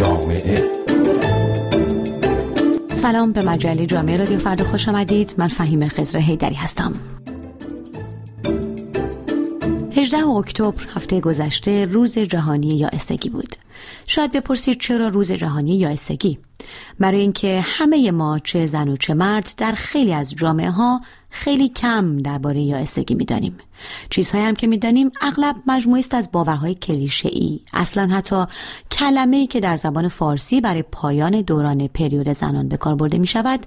جامعه. سلام به مجله جامعه رادیو فردا خوش آمدید. من فهیم خزر هیدری هستم. اکتبر هفته گذشته روز جهانی یائسگی بود. شاید بپرسید چرا روز جهانی یائسگی؟ برای اینکه همه ما چه زن و چه مرد در خیلی از جامعه ها خیلی کم درباره یائسگی می‌دانیم. چیزهایی هم که می‌دانیم اغلب مجموعی است از باورهای کلیشه ای اصلا حتی کلمه ای که در زبان فارسی برای پایان دوران پریود زنان به کار برده می شود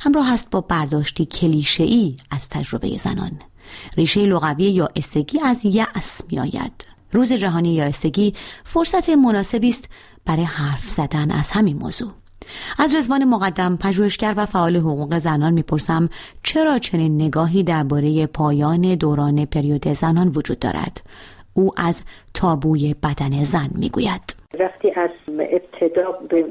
همراه است با برداشتی کلیشه ای از تجربه زنان. ریشه لغوی یا استگی از یأس می آید. روز جهانی یا استگی فرصت مناسبی است برای حرف زدن از همین موضوع. از رزوان مقدم پژوهشگر و فعال حقوق زنان می‌پرسم چرا چنین نگاهی درباره پایان دوران پریود زنان وجود دارد؟ او از تابوی بدن زن می‌گوید. وقتی از ابتدا به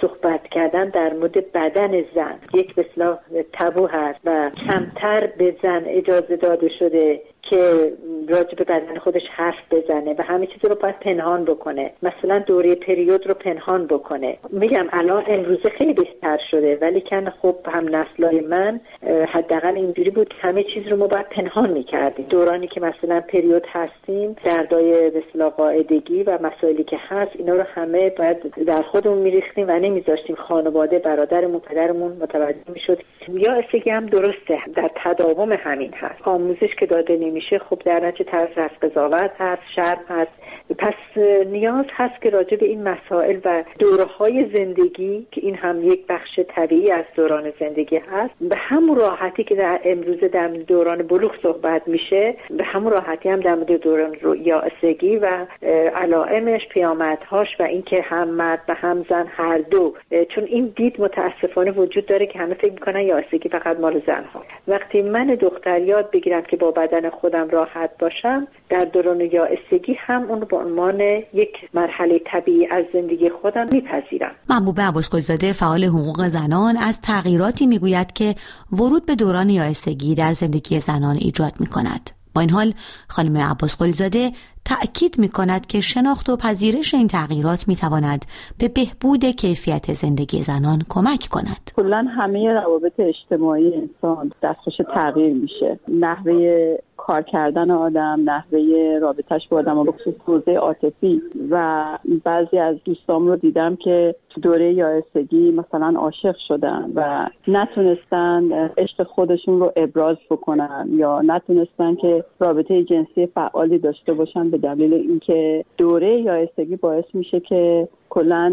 صحبت کردن در مورد بدن زن. یک بسیار تبو هست و کمتر به زن اجازه داده شده که راجع به بدن خودش حرف بزنه و همه چیز رو باید پنهان بکنه. مثلا دوره پریود رو پنهان بکنه. میگم الان امروزه خیلی بهتر شده ولی کن خب هم نسلای من حداقل اینجوری بود که همه چیز رو ما باید پنهان می‌کردیم. دورانی که مثلا پریود هستیم دردای مثلا قاعدگی و مسائلی که هست اینا رو همه باید در خودمون میریختیم و نمیذاشتیم خانواده برادرمون پدرمون متوجه می‌شد. یا استگی هم درسته در تداوم همین هست. آموزش که داده نمیشه خب در نتیجه طرز از قضاوت هست شرم هست. پس نیاز هست که راجع به این مسائل و دوره های زندگی که این هم یک بخش طبیعی از دوران زندگی هست به همون راحتی که در امروزه در دوران بلوغ صحبت میشه به همون راحتی هم در مورد دوران یائسگی و علائمش پیامدهاش و اینکه هم مرد و هم زن هر دو. چون این دید متاسفانه وجود داره که همه فکر می‌کنن یائسگی فقط مال زن ها وقتی من دختر یاد بگیرم که با بدن خودم راحت باشم در دوران یائسگی هم اون به عنوان یک مرحله طبیعی از زندگی خودم میپذیرم محبوب عباسگلزاده فعال حقوق زنان از تغییراتی می‌گوید که ورود به دوران یائسگی در زندگی زنان ایجاد می‌کند با این حال خانم عباس قلیزاده تأکید می کند که شناخت و پذیرش این تغییرات می تواند به بهبود کیفیت زندگی زنان کمک کند. کلا همه روابط اجتماعی انسان دستخوش تغییر میشه. نحوه کار کردن آدم نحوه رابطش با آدم و بخصوص حوزه عاطفی. و بعضی از دوستام رو دیدم که تو دوره یائسگی مثلا عاشق شدن و نتونستن عشق خودشون رو ابراز بکنن یا نتونستن که رابطه جنسی فعالی داشته باشن به دلیل اینکه دوره یائسگی باعث میشه که کلا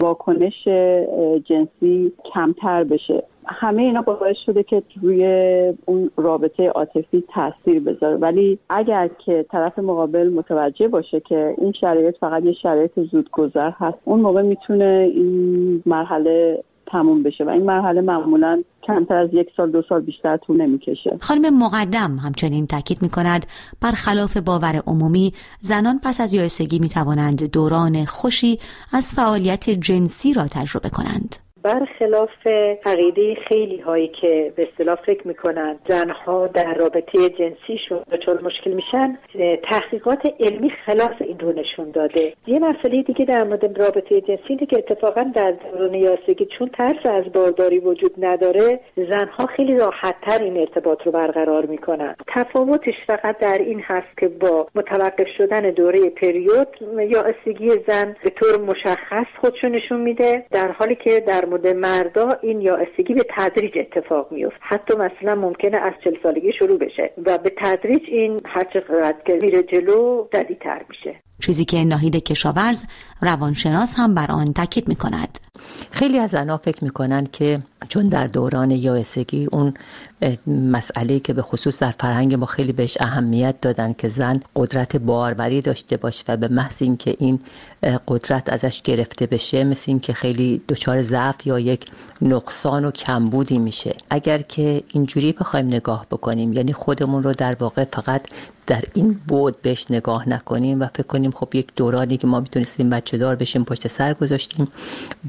واکنش جنسی کمتر بشه. همه اینا باعث شده که روی اون رابطه عاطفی تاثیر بذاره. ولی اگر که طرف مقابل متوجه باشه که این شرایط فقط یه شرایط زودگذر هست اون موقع می‌تونه این مرحله تموم بشه و این مرحله معمولا کمتر از یک سال دو سال بیشتر طول نمی‌کشه. خانم مقدم همچنین تاکید می کند برخلاف باور عمومی زنان پس از یائسگی می توانند دوران خوشی از فعالیت جنسی را تجربه کنند. برخلاف عقیده خیلی هایی که به اصطلاح فکر می‌کنن زنها در رابطه جنسیشون دچار مشکل میشن تحقیقات علمی خلاف این رو نشون داده. یه مسئله دیگه در مورد رابطه جنسی اینه که اتفاقا در دوران یاسگی چون ترس از بارداری وجود نداره زنها خیلی راحتتر این ارتباط رو برقرار می‌کنن. تفاوتش فقط در این هست که با متوقف شدن دوره پریود یا زن به طور مشخص خودشو نشون میده در حالی که در مورد مردا این یا استگی به تدریج اتفاق میفت حتی مثلا ممکنه از چل سالگی شروع بشه و به تدریج این هر چقدر که میره جلو تر میشه چیزی که ناهید کشاورز روانشناس هم بر آن تاکید می کند. خیلی از زنها فکر می‌کنن که چون در دوران یائسگی اون مسئله که به خصوص در فرهنگ ما خیلی بهش اهمیت دادن که زن قدرت باروری داشته باشه و به محض اینکه این قدرت ازش گرفته بشه مثل اینکه خیلی دچار ضعف یا یک نقصان و کمبودی میشه. اگر که اینجوری بخوایم نگاه بکنیم یعنی خودمون رو در واقع فقط در این بود بهش نگاه نکنیم و فکر کنیم خب یک دورانی که ما می‌تونستیم بچه دار بشیم پشت سر گذاشتیم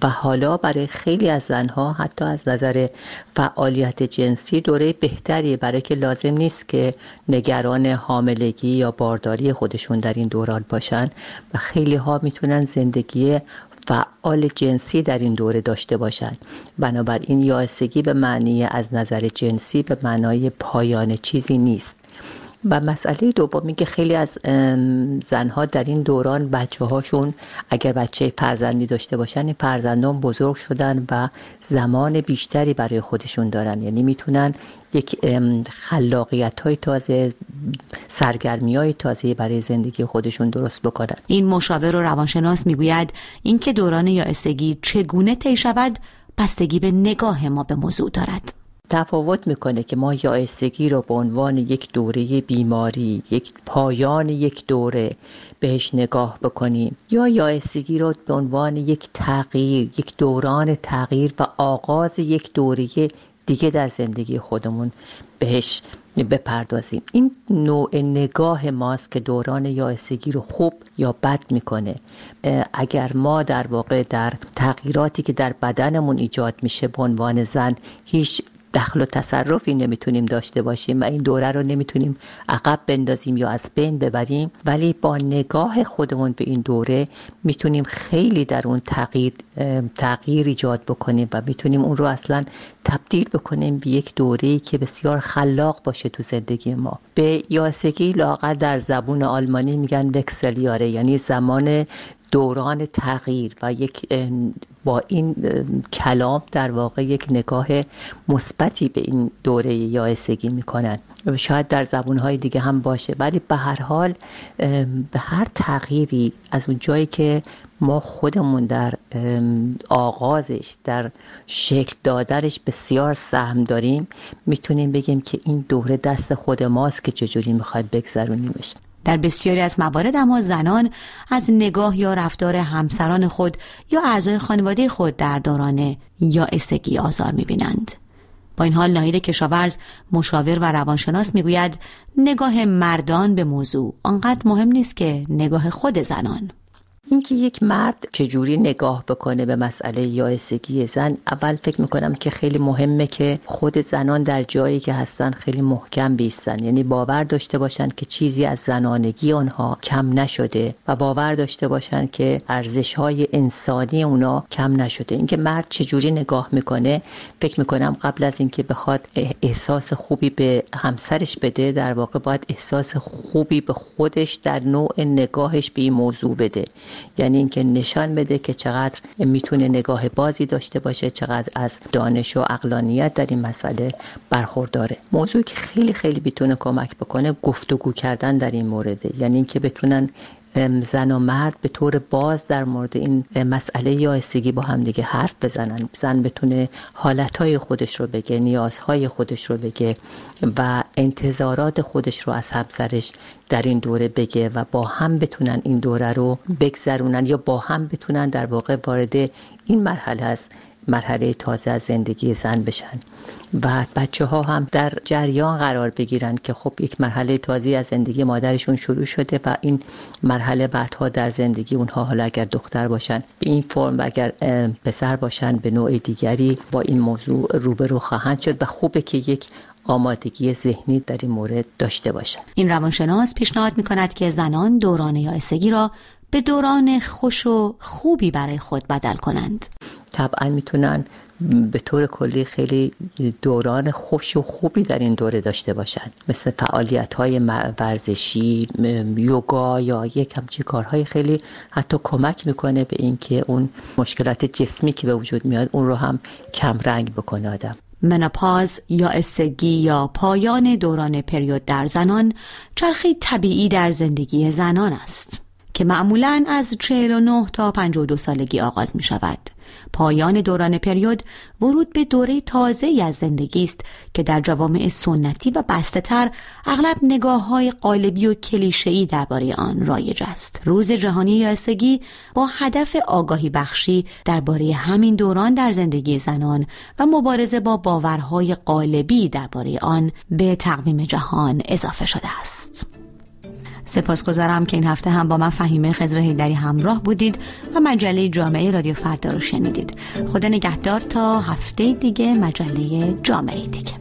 و حالا برای خیلی از زنها حتی از نظر فعالیت جنسی دوره بهتری برای که لازم نیست که نگران حاملگی یا بارداری خودشون در این دوران باشن و خیلی ها می‌تونن زندگی فعال جنسی در این دوره داشته باشند بنابراین یائسگی به معنی از نظر جنسی به معنای پایان چیزی نیست. و مسئله دومی که خیلی از زنها در این دوران بچه هاشون اگر بچه فرزندی داشته باشن این فرزندان بزرگ شدن و زمان بیشتری برای خودشون دارن. یعنی می‌تونن یک خلاقیت های تازه سرگرمی های تازه برای زندگی خودشون درست بکنن. این مشاور و روانشناس می‌گوید اینکه دوران یا چگونه طی شود بستگی به نگاه ما به موضوع دارد. تفاوت می‌کنه که ما یائسگی رو به عنوان یک دوره بیماری یک پایان یک دوره بهش نگاه بکنیم. یا یائسگی رو به عنوان یک تغییر یک دوران تغییر و آغاز یک دوره دیگه در زندگی خودمون بهش بپردازیم. این نوع نگاه ماست که دوران یائسگی رو خوب یا بد می‌کنه. اگر ما در واقع در تغییراتی که در بدنمون ایجاد میشه به عنوان زن هیچ دخل و تصرفی نمی‌تونیم داشته باشیم و این دوره رو نمی‌تونیم عقب بندازیم یا از بین ببریم. ولی با نگاه خودمون به این دوره می‌تونیم خیلی در اون تغییر تغییر ایجاد بکنیم و می‌تونیم اون رو اصلا تبدیل بکنیم به یک دوره که بسیار خلاق باشه تو زندگی ما. به یاسگی لاغر در زبون آلمانی میگن وکسلیاره یعنی زمان دوران تغییر و یک با این کلام در واقع یک نگاه مثبتی به این دوره یائسگی می‌کنن. شاید در زبونهای دیگه هم باشه ولی به هر حال به هر تغییری از اون جایی که ما خودمون در آغازش در شکل دادنش بسیار سهم داریم می‌تونیم بگیم که این دوره دست خود ماست که چجوری می‌خوایم بگذرونیمش. در بسیاری از موارد اما زنان از نگاه یا رفتار همسران خود یا اعضای خانواده خود در دوران یا استگی آزار می‌بینند. با این حال ناهید کشاورز مشاور و روانشناس می‌گوید نگاه مردان به موضوع آنقدر مهم نیست که نگاه خود زنان اینکه یک مرد چجوری نگاه بکنه به مسئله یائسگی زن اول فکر می‌کنم که خیلی مهمه که خود زنان در جایی که هستن خیلی محکم بیستن. یعنی باور داشته باشن که چیزی از زنانگی آنها کم نشده و باور داشته باشن که ارزش های انسانی اونا کم نشده. اینکه مرد چجوری نگاه می‌کنه فکر می‌کنم قبل از اینکه بخواد احساس خوبی به همسرش بده در واقع باید احساس خوبی به خودش در نوع نگاهش به این موضوع بده. یعنی اینکه نشان بده که چقدر می‌تونه نگاه بازی داشته باشه چقدر از دانش و اقلانیت در این مسئله برخورداره. موضوعی که خیلی خیلی می‌تونه کمک بکنه گفتگو کردن در این مورده یعنی اینکه بتونن زن و مرد به طور باز در مورد این مسئله یائسگی با هم دیگه حرف بزنن. زن بتونه حالتهای خودش رو بگه نیازهای خودش رو بگه و انتظارات خودش رو از همسرش در این دوره بگه و با هم بتونن این دوره رو بگذرونن یا با هم بتونن در واقع وارد این مرحله است مرحله تازه از زندگی زن بشن. و بچه ها هم در جریان قرار بگیرن که خب یک مرحله تازه از زندگی مادرشون شروع شده و این مرحله بعدها در زندگی اونها حالا اگر دختر باشن به این فرم و اگر پسر باشن به نوع دیگری با این موضوع روبرو خواهند شد و خوبه که یک آمادگی ذهنی در این مورد داشته باشن. این روانشناس پیشنهاد می کند که زنان دوران یائسگی را به دوران خوش و خوبی برای خود بدل کنند. طبعا می‌تونن به طور کلی خیلی دوران خوش و خوبی در این دوره داشته باشن. مثل فعالیت های ورزشی یوگا یا یک همچی کارهای خیلی حتی کمک می‌کنه به اینکه اون مشکلات جسمی که به وجود میاد اون رو هم کم رنگ بکنه آدم. مناپاز یا استگی یا پایان دوران پریود در زنان چرخی طبیعی در زندگی زنان است. که معمولا از 49 تا 52 سالگی آغاز می شود پایان دوران پریود ورود به دوره تازه از زندگی است که در جوامع سنتی و بسته تر اغلب نگاه های قالبی و کلیشه‌ای درباره آن رایج است. روز جهانی یائسگی با هدف آگاهی بخشی درباره همین دوران در زندگی زنان و مبارزه با باورهای قالبی درباره آن به تقویم جهان اضافه شده است. سپاسگزارم که این هفته هم با من فهیمه خزر هیدری همراه بودید و مجله جامعه رادیو فردا رو شنیدید. خدا نگهدار تا هفته دیگه مجله جامعه دیگه